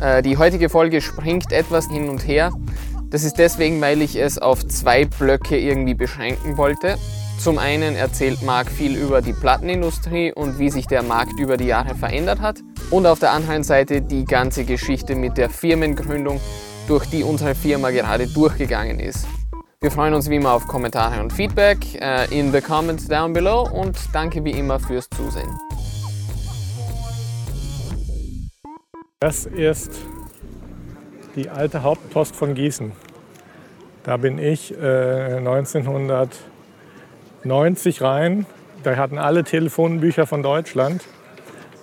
Äh, die heutige Folge springt etwas hin und her. Das ist deswegen, weil ich es auf zwei Blöcke irgendwie beschränken wollte. Zum einen erzählt Marc viel über die Plattenindustrie und wie sich der Markt über die Jahre verändert hat. Und auf der anderen Seite die ganze Geschichte mit der Firmengründung, durch die unsere Firma gerade durchgegangen ist. Wir freuen uns wie immer auf Kommentare und Feedback äh, in the comments down below und danke wie immer fürs Zusehen. Das ist die alte Hauptpost von Gießen. Da bin ich äh, 1990 rein. Da hatten alle Telefonbücher von Deutschland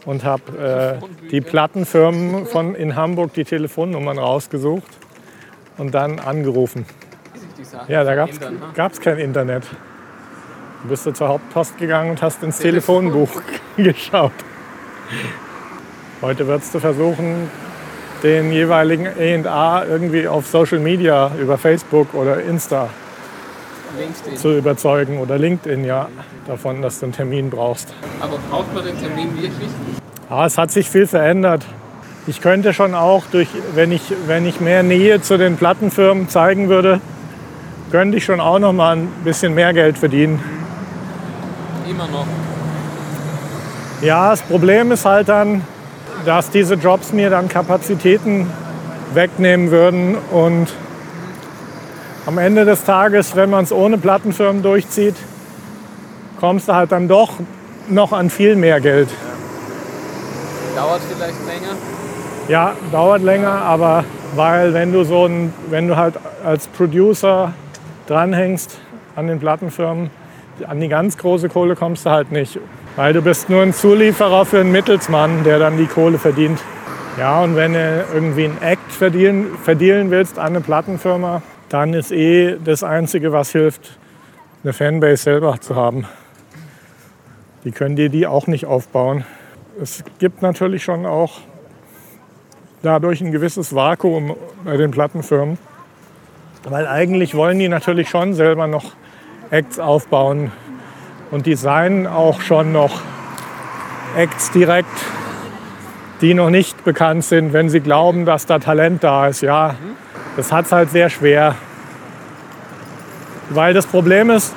und habe äh, die Plattenfirmen von in Hamburg die Telefonnummern rausgesucht und dann angerufen. Ja, da gab es kein Internet. Du bist du zur Hauptpost gegangen und hast ins Telefonbuch geschaut. Heute würdest du versuchen, den jeweiligen A&A irgendwie auf Social Media über Facebook oder Insta LinkedIn. zu überzeugen oder LinkedIn ja davon, dass du einen Termin brauchst. Aber braucht man den Termin wirklich? Ja, es hat sich viel verändert. Ich könnte schon auch durch, wenn ich, wenn ich mehr Nähe zu den Plattenfirmen zeigen würde, könnte ich schon auch noch mal ein bisschen mehr Geld verdienen. Immer noch. Ja, das Problem ist halt dann, dass diese Jobs mir dann Kapazitäten wegnehmen würden und am Ende des Tages, wenn man es ohne Plattenfirmen durchzieht, kommst du halt dann doch noch an viel mehr Geld. Dauert vielleicht länger? Ja, dauert länger, aber weil wenn du so ein, wenn du halt als Producer dranhängst an den Plattenfirmen, an die ganz große Kohle kommst du halt nicht. Weil du bist nur ein Zulieferer für einen Mittelsmann, der dann die Kohle verdient. Ja, und wenn du irgendwie einen Act verdienen, verdienen willst an eine Plattenfirma, dann ist eh das Einzige, was hilft, eine Fanbase selber zu haben. Die können dir die auch nicht aufbauen. Es gibt natürlich schon auch dadurch ein gewisses Vakuum bei den Plattenfirmen. Weil eigentlich wollen die natürlich schon selber noch Acts aufbauen und designen auch schon noch Acts direkt, die noch nicht bekannt sind, wenn sie glauben, dass da Talent da ist. Ja, das hat es halt sehr schwer. Weil das Problem ist,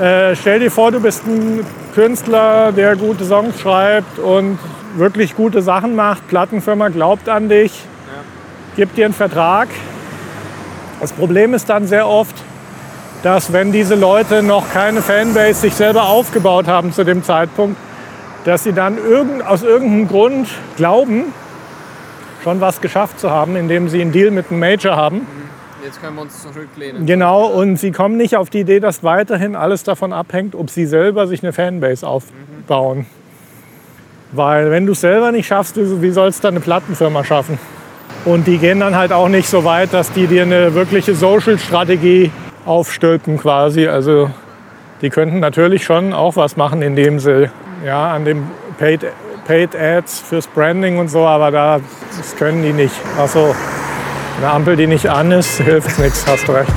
äh, stell dir vor, du bist ein Künstler, der gute Songs schreibt und wirklich gute Sachen macht. Plattenfirma glaubt an dich, gibt dir einen Vertrag das Problem ist dann sehr oft, dass wenn diese Leute noch keine Fanbase sich selber aufgebaut haben zu dem Zeitpunkt, dass sie dann irgend, aus irgendeinem Grund glauben, schon was geschafft zu haben, indem sie einen Deal mit einem Major haben. Jetzt können wir uns zurücklehnen. Genau, und sie kommen nicht auf die Idee, dass weiterhin alles davon abhängt, ob sie selber sich eine Fanbase aufbauen. Mhm. Weil wenn du es selber nicht schaffst, wie sollst du eine Plattenfirma schaffen? Und die gehen dann halt auch nicht so weit, dass die dir eine wirkliche Social-Strategie aufstülpen quasi. Also die könnten natürlich schon auch was machen, indem sie ja, an dem Paid, Paid Ads fürs Branding und so, aber da, das können die nicht. Also eine Ampel, die nicht an ist, hilft nichts, hast du recht.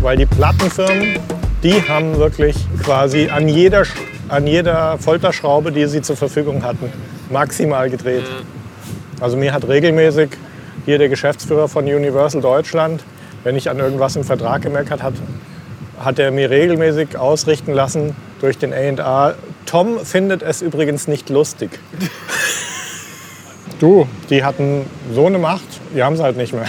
Weil die Plattenfirmen, die haben wirklich quasi an jeder an jeder Folterschraube, die sie zur Verfügung hatten, maximal gedreht. Also mir hat regelmäßig hier der Geschäftsführer von Universal Deutschland, wenn ich an irgendwas im Vertrag gemeckert hat, hat er mir regelmäßig ausrichten lassen durch den A&A. Tom findet es übrigens nicht lustig. du, die hatten so eine Macht, die haben sie halt nicht mehr.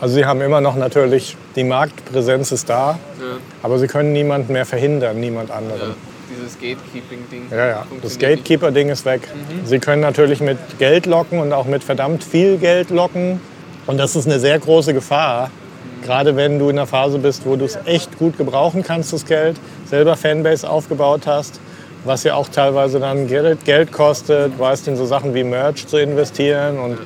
Also sie haben immer noch natürlich, die Marktpräsenz ist da, ja. aber sie können niemanden mehr verhindern, niemand anderen. Ja dieses Gatekeeping-Ding. Ja, ja. Das Gatekeeper-Ding ist weg. Mhm. Sie können natürlich mit Geld locken und auch mit verdammt viel Geld locken. Und das ist eine sehr große Gefahr. Mhm. Gerade wenn du in einer Phase bist, wo du es echt gut gebrauchen kannst, das Geld, selber Fanbase aufgebaut hast, was ja auch teilweise dann Geld, Geld kostet, weißt in so Sachen wie Merch zu investieren und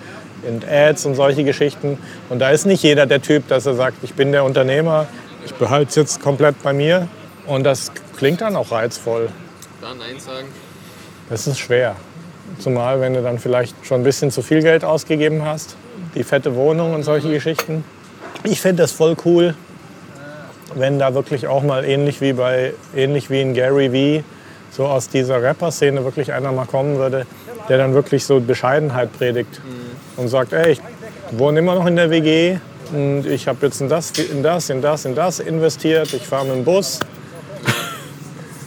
in Ads und solche Geschichten. Und da ist nicht jeder der Typ, dass er sagt, ich bin der Unternehmer, ich behalte es jetzt komplett bei mir. Und das klingt dann auch reizvoll. Da Nein sagen? Das ist schwer. Zumal, wenn du dann vielleicht schon ein bisschen zu viel Geld ausgegeben hast. Die fette Wohnung und solche Geschichten. Ich finde das voll cool, wenn da wirklich auch mal ähnlich wie bei ähnlich wie in Gary Vee so aus dieser Rapper-Szene wirklich einer mal kommen würde, der dann wirklich so Bescheidenheit predigt und sagt, ey, ich wohne immer noch in der WG und ich habe jetzt in das, in das, in das, in das investiert, ich fahre mit dem Bus.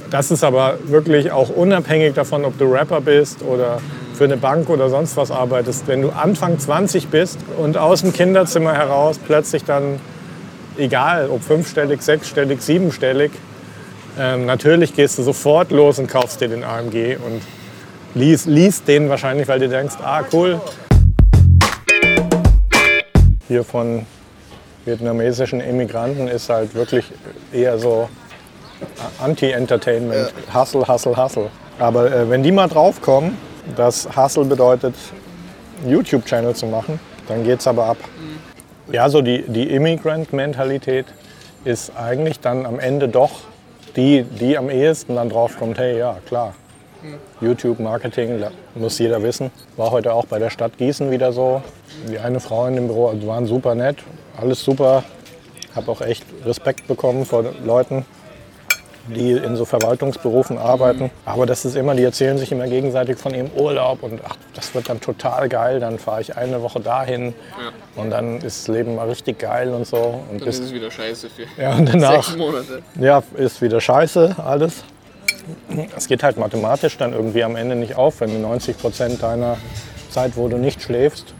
Das ist aber wirklich auch unabhängig davon, ob du Rapper bist oder für eine Bank oder sonst was arbeitest. Wenn du Anfang 20 bist und aus dem Kinderzimmer heraus plötzlich dann, egal ob fünfstellig, sechsstellig, siebenstellig, ähm, natürlich gehst du sofort los und kaufst dir den AMG und liest, liest den wahrscheinlich, weil du denkst, ah cool. Hier von vietnamesischen Immigranten ist halt wirklich eher so Anti-Entertainment. Hustle, hustle, hustle. Aber äh, wenn die mal draufkommen, dass Hustle bedeutet, YouTube-Channel zu machen, dann geht's aber ab. Ja, so die, die Immigrant-Mentalität ist eigentlich dann am Ende doch die, die am ehesten dann draufkommt, hey, ja, klar. YouTube, Marketing, muss jeder wissen. War heute auch bei der Stadt Gießen wieder so. Die eine Frau in dem Büro, die waren super nett, alles super. Habe auch echt Respekt bekommen vor Leuten, die in so Verwaltungsberufen arbeiten. Aber das ist immer, die erzählen sich immer gegenseitig von ihrem Urlaub und ach, das wird dann total geil. Dann fahre ich eine Woche dahin Ja. und dann ist das Leben mal richtig geil und so. Und Dann bis- ist es wieder scheiße für ja, danach sechs Monate. ja, ist wieder scheiße alles. Es geht halt mathematisch dann irgendwie am Ende nicht auf, wenn du 90 Prozent deiner Zeit, wo du nicht schläfst,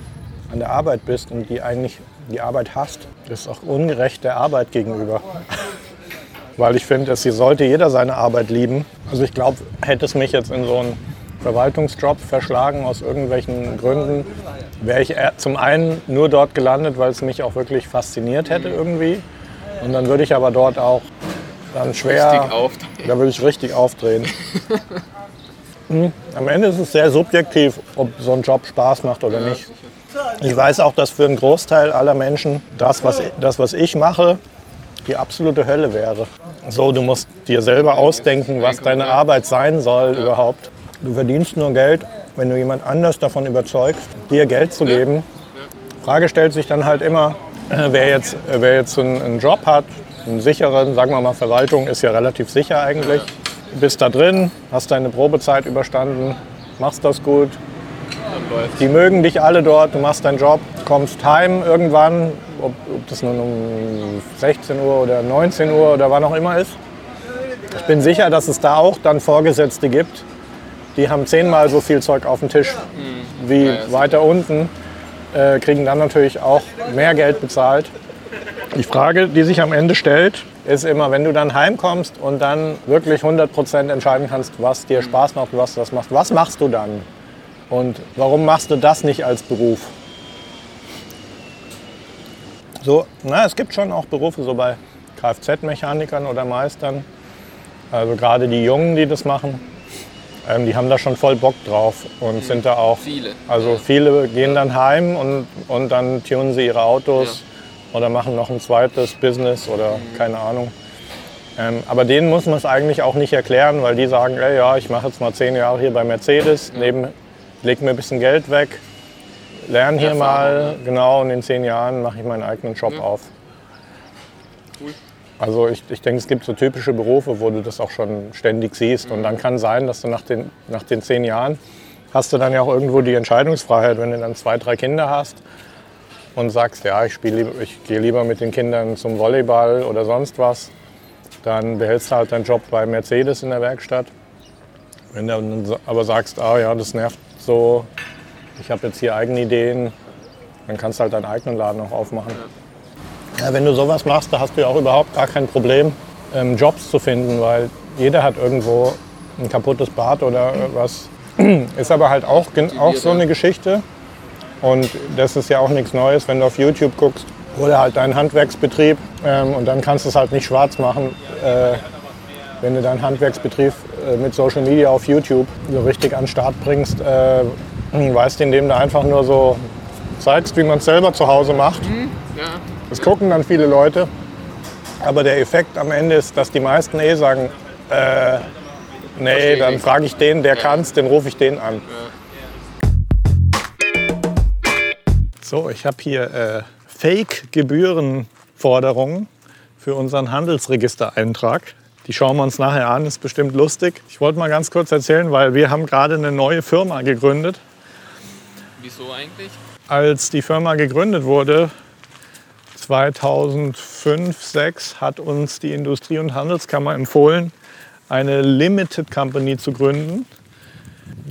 an der Arbeit bist und die eigentlich die Arbeit hast. Das ist auch ungerecht der Arbeit gegenüber. Weil ich finde, es sollte jeder seine Arbeit lieben. Also ich glaube, hätte es mich jetzt in so einen Verwaltungsjob verschlagen aus irgendwelchen Gründen, wäre ich eher zum einen nur dort gelandet, weil es mich auch wirklich fasziniert hätte irgendwie. Und dann würde ich aber dort auch dann schwer, da würde ich richtig aufdrehen. Hm, Am Ende ist es sehr subjektiv, ob so ein Job Spaß macht oder nicht. Ich weiß auch, dass für einen Großteil aller Menschen das, was, das, was ich mache, die absolute Hölle wäre. So, du musst dir selber ausdenken, was deine Arbeit sein soll überhaupt. Du verdienst nur Geld, wenn du jemand anders davon überzeugst, dir Geld zu geben. Frage stellt sich dann halt immer, äh, wer jetzt, äh, wer jetzt einen, Job hat, einen sicheren, sagen wir mal, Verwaltung ist ja relativ sicher eigentlich. Bist da drin, hast deine Probezeit überstanden, machst das gut, läuft die mögen dich alle dort, du machst deinen Job, kommst heim irgendwann, ob, ob das nun um 16 Uhr oder 19 Uhr oder wann auch immer ist. Ich bin sicher, dass es da auch dann Vorgesetzte gibt, die haben zehnmal so viel Zeug auf dem Tisch wie Ja, ja, weiter unten, äh, kriegen dann natürlich auch mehr Geld bezahlt. Die Frage, die sich am Ende stellt, ist immer, wenn du dann heimkommst und dann wirklich 100% entscheiden kannst, was dir Spaß macht und was du das machst, was machst du dann? Und warum machst du das nicht als Beruf? So, na, es gibt schon auch Berufe, so bei Kfz-Mechanikern oder Meistern. Also gerade die Jungen, die das machen, ähm, die haben da schon voll Bock drauf und sind da auch. viele. Also viele gehen dann heim und, und dann tunen sie ihre Autos oder machen noch ein zweites Business oder keine Ahnung. Ähm, aber denen muss man es eigentlich auch nicht erklären, weil die sagen, ey, ja, ich mache jetzt mal zehn Jahre hier bei Mercedes, neben, leg mir ein bisschen Geld weg, lerne hier Erfahrung, mal, genau, und in zehn Jahren mache ich meinen eigenen Job Ja. auf. Cool. Also ich, ich denke, es gibt so typische Berufe, wo du das auch schon ständig siehst. Und dann kann sein, dass du nach den, nach den zehn Jahren hast du dann ja auch irgendwo die Entscheidungsfreiheit, wenn du dann zwei, drei Kinder hast und sagst, ja, ich, spiel ich gehe lieber mit den Kindern zum Volleyball oder sonst was, dann behältst du halt deinen Job bei Mercedes in der Werkstatt. Wenn du aber sagst, ah ja, das nervt so, ich habe jetzt hier eigene Ideen, dann kannst du halt deinen eigenen Laden auch aufmachen. Ja, wenn du sowas machst, da hast du ja auch überhaupt gar kein Problem, ähm, Jobs zu finden, weil jeder hat irgendwo ein kaputtes Bad oder was. Ist aber halt auch, auch so eine Geschichte. Und das ist ja auch nichts Neues, wenn du auf YouTube guckst oder halt deinen Handwerksbetrieb ähm, und dann kannst du es halt nicht schwarz machen, äh, wenn du deinen Handwerksbetrieb äh, mit Social Media auf YouTube so richtig an den Start bringst, äh, weißt, indem du einfach nur so zeigst, wie man es selber zu Hause macht. Ja, Das gucken dann viele Leute. Aber der Effekt am Ende ist, dass die meisten eh sagen, äh, nee, dann frage ich den, der kann's, den rufe ich den an. So, ich habe hier äh, Fake-Gebührenforderungen für unseren Handelsregistereintrag. Die schauen wir uns nachher an, ist bestimmt lustig. Ich wollte mal ganz kurz erzählen, weil wir haben gerade eine neue Firma gegründet. Wieso eigentlich? Als die Firma gegründet wurde, 2005, 2006, hat uns die Industrie- und Handelskammer empfohlen, eine Limited Company zu gründen.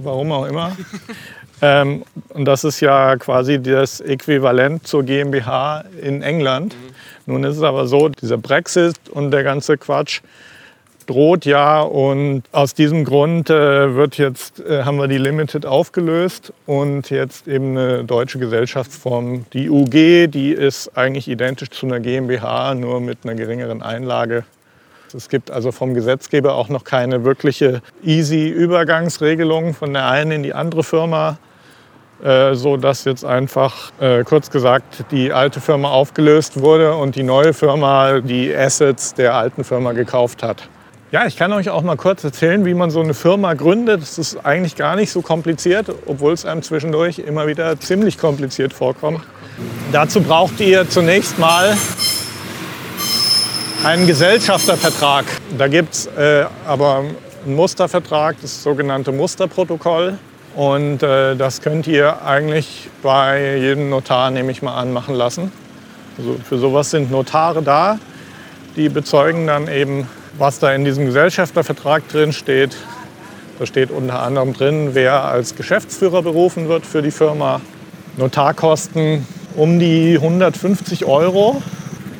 Warum auch immer. ähm, und das ist ja quasi das Äquivalent zur GmbH in England. Mhm. Nun ist es aber so, dieser Brexit und der ganze Quatsch droht ja und aus diesem Grund äh, wird jetzt, äh, haben wir die Limited aufgelöst und jetzt eben eine deutsche Gesellschaftsform. Die UG, die ist eigentlich identisch zu einer GmbH, nur mit einer geringeren Einlage. Es gibt also vom Gesetzgeber auch noch keine wirkliche easy Übergangsregelung von der einen in die andere Firma, äh, so dass jetzt einfach äh, kurz gesagt die alte Firma aufgelöst wurde und die neue Firma die Assets der alten Firma gekauft hat. Ja, ich kann euch auch mal kurz erzählen, wie man so eine Firma gründet. Das ist eigentlich gar nicht so kompliziert, obwohl es einem zwischendurch immer wieder ziemlich kompliziert vorkommt. Dazu braucht ihr zunächst mal einen Gesellschaftervertrag. Da gibt es äh, aber einen Mustervertrag, das sogenannte Musterprotokoll. Und äh, das könnt ihr eigentlich bei jedem Notar, nehme ich mal an, machen lassen. Also für sowas sind Notare da. Die bezeugen dann eben was da in diesem Gesellschaftervertrag drin steht. Da steht unter anderem drin, wer als Geschäftsführer berufen wird für die Firma. Notarkosten um die 150 Euro.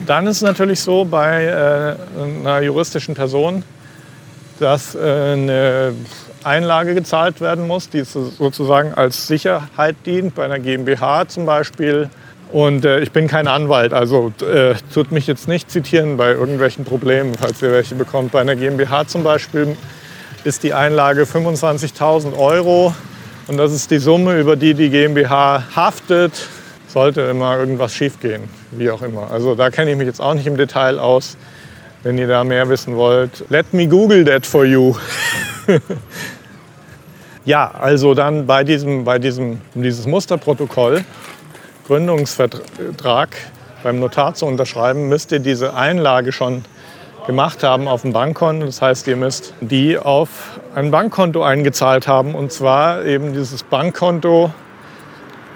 Dann ist es natürlich so bei äh, einer juristischen Person, dass äh, eine Einlage gezahlt werden muss, die sozusagen als Sicherheit dient. Bei einer GmbH zum Beispiel und äh, ich bin kein Anwalt, also äh, tut mich jetzt nicht zitieren bei irgendwelchen Problemen, falls ihr welche bekommt. Bei einer GmbH zum Beispiel ist die Einlage 25.000 Euro und das ist die Summe, über die die GmbH haftet, sollte immer irgendwas schiefgehen, wie auch immer. Also da kenne ich mich jetzt auch nicht im Detail aus. Wenn ihr da mehr wissen wollt, let me google that for you. ja, also dann bei diesem, bei diesem dieses Musterprotokoll Gründungsvertrag beim Notar zu unterschreiben, müsst ihr diese Einlage schon gemacht haben auf dem Bankkonto. Das heißt, ihr müsst die auf ein Bankkonto eingezahlt haben und zwar eben dieses Bankkonto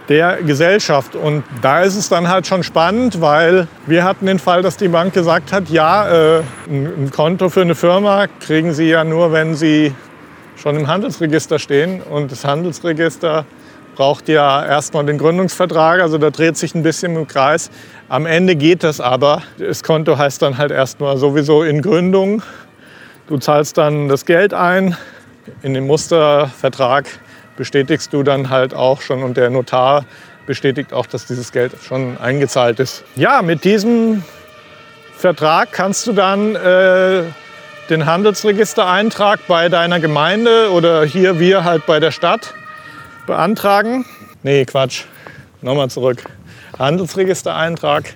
der Gesellschaft. Und da ist es dann halt schon spannend, weil wir hatten den Fall, dass die Bank gesagt hat, ja, äh, ein Konto für eine Firma kriegen Sie ja nur, wenn Sie schon im Handelsregister stehen. Und das Handelsregister braucht ja erstmal den Gründungsvertrag, also da dreht sich ein bisschen im Kreis. Am Ende geht das aber. Das Konto heißt dann halt erstmal sowieso in Gründung. Du zahlst dann das Geld ein. In dem Mustervertrag bestätigst du dann halt auch schon und der Notar bestätigt auch, dass dieses Geld schon eingezahlt ist. Ja, mit diesem Vertrag kannst du dann äh, den Handelsregistereintrag bei deiner Gemeinde oder hier wir halt bei der Stadt beantragen. Nee, Quatsch. Nochmal zurück. Handelsregistereintrag,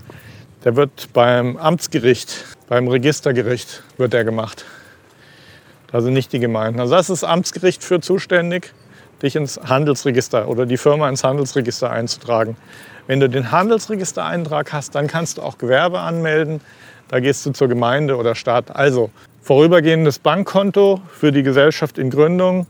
der wird beim Amtsgericht, beim Registergericht wird der gemacht. Da sind nicht die Gemeinden. Also das ist das Amtsgericht für zuständig, dich ins Handelsregister oder die Firma ins Handelsregister einzutragen. Wenn du den Handelsregistereintrag hast, dann kannst du auch Gewerbe anmelden. Da gehst du zur Gemeinde oder Stadt. Also vorübergehendes Bankkonto für die Gesellschaft in Gründung,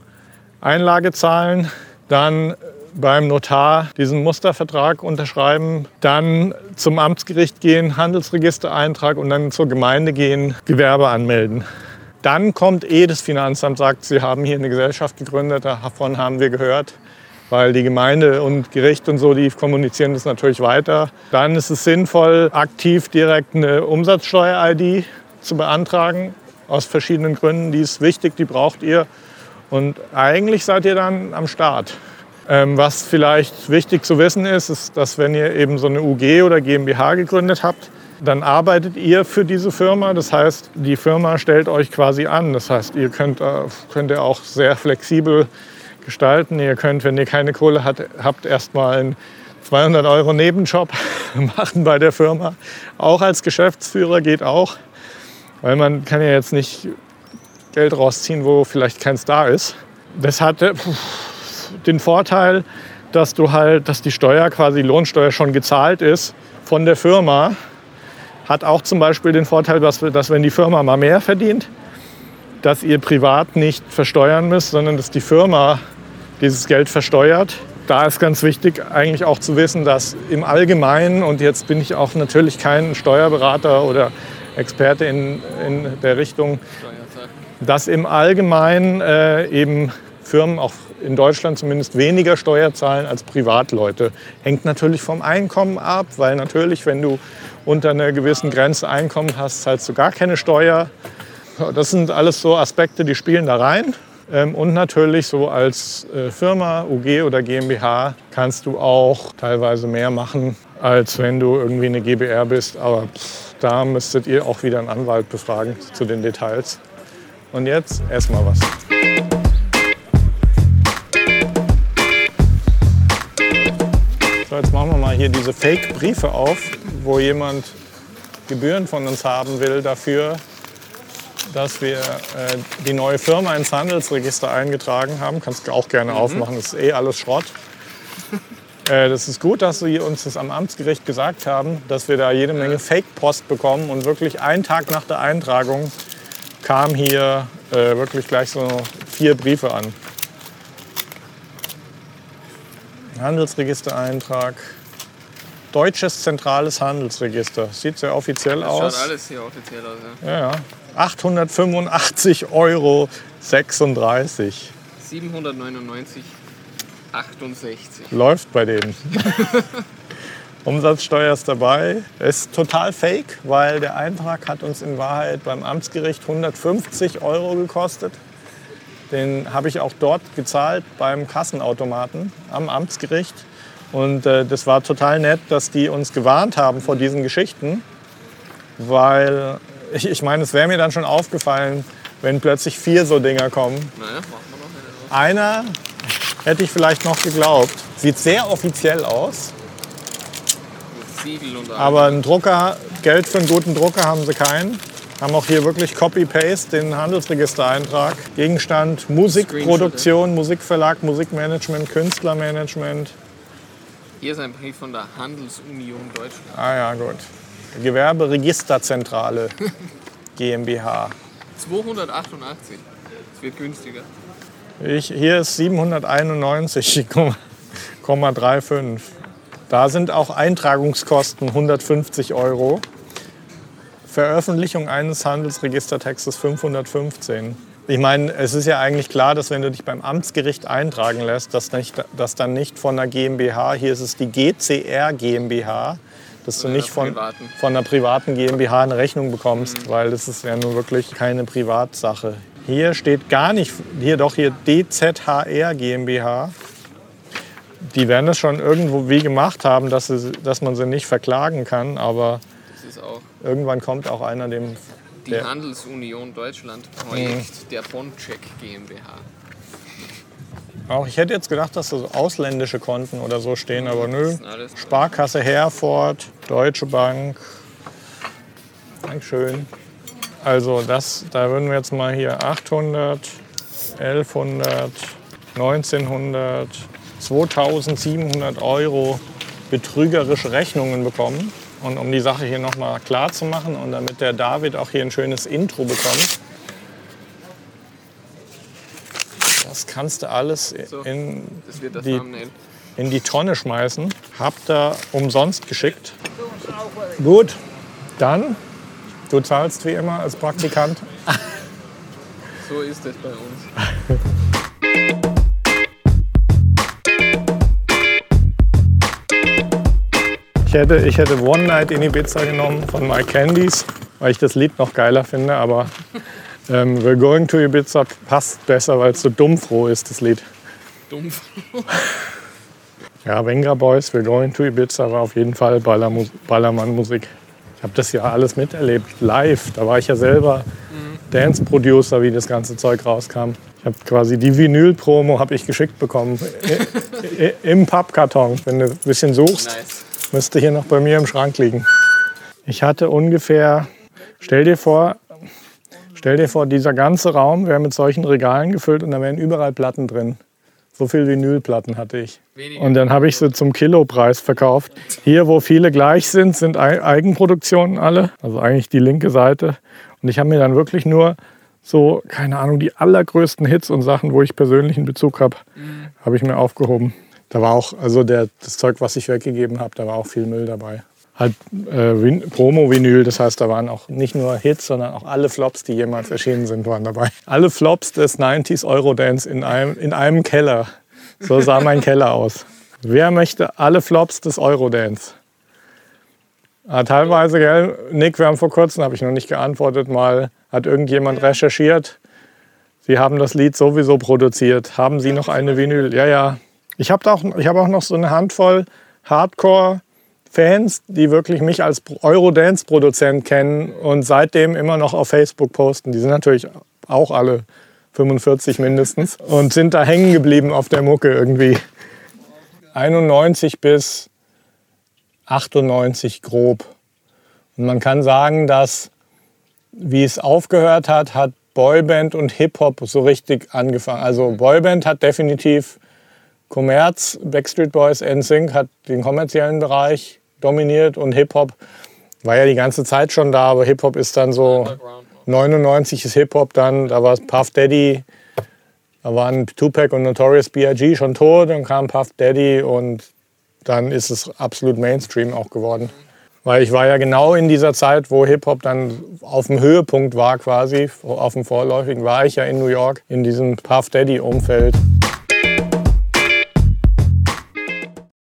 Einlage zahlen, dann beim Notar diesen Mustervertrag unterschreiben, dann zum Amtsgericht gehen, Handelsregistereintrag und dann zur Gemeinde gehen, Gewerbe anmelden. Dann kommt eh das Finanzamt, sagt, Sie haben hier eine Gesellschaft gegründet, davon haben wir gehört, weil die Gemeinde und Gericht und so, die kommunizieren das natürlich weiter. Dann ist es sinnvoll, aktiv direkt eine Umsatzsteuer-ID zu beantragen, aus verschiedenen Gründen. Die ist wichtig, die braucht ihr. Und eigentlich seid ihr dann am Start. Ähm, was vielleicht wichtig zu wissen ist, ist, dass wenn ihr eben so eine UG oder GmbH gegründet habt, dann arbeitet ihr für diese Firma. Das heißt, die Firma stellt euch quasi an. Das heißt, ihr könnt, äh, könnt ihr auch sehr flexibel gestalten. Ihr könnt, wenn ihr keine Kohle hat, habt, erstmal einen 200 Euro Nebenjob machen bei der Firma. Auch als Geschäftsführer geht auch. Weil man kann ja jetzt nicht Geld rausziehen, wo vielleicht keins da ist. Das hatte den Vorteil, dass du halt, dass die Steuer quasi Lohnsteuer schon gezahlt ist von der Firma. Hat auch zum Beispiel den Vorteil, dass, dass wenn die Firma mal mehr verdient, dass ihr privat nicht versteuern müsst, sondern dass die Firma dieses Geld versteuert. Da ist ganz wichtig eigentlich auch zu wissen, dass im Allgemeinen, und jetzt bin ich auch natürlich kein Steuerberater oder Experte in, in der Richtung, dass im Allgemeinen äh, eben Firmen auch in Deutschland zumindest weniger Steuer zahlen als Privatleute. Hängt natürlich vom Einkommen ab, weil natürlich, wenn du unter einer gewissen Grenze Einkommen hast, zahlst du gar keine Steuer. Das sind alles so Aspekte, die spielen da rein. Ähm, und natürlich so als äh, Firma, UG oder GmbH kannst du auch teilweise mehr machen, als wenn du irgendwie eine GBR bist. Aber da müsstet ihr auch wieder einen Anwalt befragen zu den Details. Und jetzt erstmal was. So, jetzt machen wir mal hier diese Fake-Briefe auf, wo jemand Gebühren von uns haben will dafür, dass wir äh, die neue Firma ins Handelsregister eingetragen haben. Kannst du auch gerne mhm. aufmachen, das ist eh alles Schrott. äh, das ist gut, dass Sie uns das am Amtsgericht gesagt haben, dass wir da jede Menge Fake-Post bekommen und wirklich einen Tag nach der Eintragung kam hier äh, wirklich gleich so vier Briefe an. Handelsregistereintrag. Deutsches zentrales Handelsregister. Sieht sehr offiziell das aus. Schaut alles hier offiziell aus, ja. Ja, ja. 885 Euro 36. 799, 68. Läuft bei denen. Umsatzsteuer ist dabei. Ist total fake, weil der Eintrag hat uns in Wahrheit beim Amtsgericht 150 Euro gekostet. Den habe ich auch dort gezahlt beim Kassenautomaten am Amtsgericht. Und äh, das war total nett, dass die uns gewarnt haben vor diesen Geschichten, weil ich, ich meine, es wäre mir dann schon aufgefallen, wenn plötzlich vier so Dinger kommen. Naja, machen wir noch eine. Einer hätte ich vielleicht noch geglaubt. Sieht sehr offiziell aus. Aber ein Drucker, Geld für einen guten Drucker haben sie keinen. Haben auch hier wirklich Copy-Paste, den Handelsregistereintrag. Gegenstand Musikproduktion, Musikverlag, Musikmanagement, Künstlermanagement. Hier ist ein Brief von der Handelsunion Deutschland. Ah ja, gut. Gewerberegisterzentrale GmbH. 288. Das wird günstiger. Ich, hier ist 791,35. Da sind auch Eintragungskosten 150 Euro. Veröffentlichung eines Handelsregistertextes 515. Ich meine, es ist ja eigentlich klar, dass wenn du dich beim Amtsgericht eintragen lässt, dass, nicht, dass dann nicht von der GmbH, hier ist es die GCR GmbH, dass du nicht von, von einer privaten GmbH eine Rechnung bekommst, mhm. weil das ist ja nun wirklich keine Privatsache. Hier steht gar nicht, hier doch hier DZHR GmbH. Die werden es schon irgendwo wie gemacht haben, dass, sie, dass man sie nicht verklagen kann, aber Irgendwann kommt auch einer dem. Die Handelsunion Deutschland Projekt mhm. der Bondcheck GmbH. Auch ich hätte jetzt gedacht, dass da so ausländische Konten oder so stehen, aber nö. Sparkasse Herford, Deutsche Bank. Dankeschön. Also das, da würden wir jetzt mal hier 800, 1100, 1900, 2700 Euro betrügerische Rechnungen bekommen. Und um die Sache hier nochmal klar zu machen und damit der David auch hier ein schönes Intro bekommt, das kannst du alles in, die, in die Tonne schmeißen. Habt ihr umsonst geschickt. Gut, dann, du zahlst wie immer als Praktikant. So ist es bei uns. hätte, ich hätte One Night in Ibiza genommen von My Candies, weil ich das Lied noch geiler finde. Aber ähm, We're Going to Ibiza passt besser, weil es so dummfroh ist, das Lied. Dummfroh? Ja, Venga Boys, We're Going to Ibiza war auf jeden Fall Ballermann-Musik. Ich habe das ja alles miterlebt, live. Da war ich ja selber mhm. Dance-Producer, wie das ganze Zeug rauskam. Ich habe quasi die Vinyl-Promo ich geschickt bekommen im Pappkarton. Wenn du ein bisschen suchst, nice. Müsste hier noch bei mir im Schrank liegen. Ich hatte ungefähr, stell dir vor, stell dir vor, dieser ganze Raum wäre mit solchen Regalen gefüllt und da wären überall Platten drin. So viel Vinylplatten hatte ich. Und dann habe ich sie zum Kilopreis verkauft. Hier, wo viele gleich sind, sind Eigenproduktionen alle. Also eigentlich die linke Seite. Und ich habe mir dann wirklich nur so, keine Ahnung, die allergrößten Hits und Sachen, wo ich persönlichen Bezug habe, mhm. habe ich mir aufgehoben. Da war auch, also der, das Zeug, was ich weggegeben habe, da war auch viel Müll dabei. Halt äh, Promo-Vinyl, das heißt, da waren auch nicht nur Hits, sondern auch alle Flops, die jemals erschienen sind, waren dabei. Alle Flops des 90s Eurodance in einem, in einem Keller. So sah mein Keller aus. Wer möchte alle Flops des Eurodance? Ah, teilweise, gell? Nick, wir haben vor kurzem, habe ich noch nicht geantwortet, mal hat irgendjemand recherchiert. Sie haben das Lied sowieso produziert. Haben Sie noch eine Vinyl? Ja, ja. Ich habe auch, hab auch noch so eine Handvoll Hardcore-Fans, die wirklich mich als Eurodance-Produzent kennen und seitdem immer noch auf Facebook posten. Die sind natürlich auch alle 45 mindestens und sind da hängen geblieben auf der Mucke irgendwie. 91 bis 98 grob. Und man kann sagen, dass, wie es aufgehört hat, hat Boyband und Hip-Hop so richtig angefangen. Also Boyband hat definitiv Kommerz, Backstreet Boys, NSYNC hat den kommerziellen Bereich dominiert und Hip-Hop war ja die ganze Zeit schon da, aber Hip-Hop ist dann so 99 ist Hip-Hop dann, da war Puff Daddy, da waren Tupac und Notorious B.I.G. schon tot, dann kam Puff Daddy und dann ist es absolut Mainstream auch geworden. Weil ich war ja genau in dieser Zeit, wo Hip-Hop dann auf dem Höhepunkt war quasi, auf dem Vorläufigen, war ich ja in New York, in diesem Puff Daddy-Umfeld.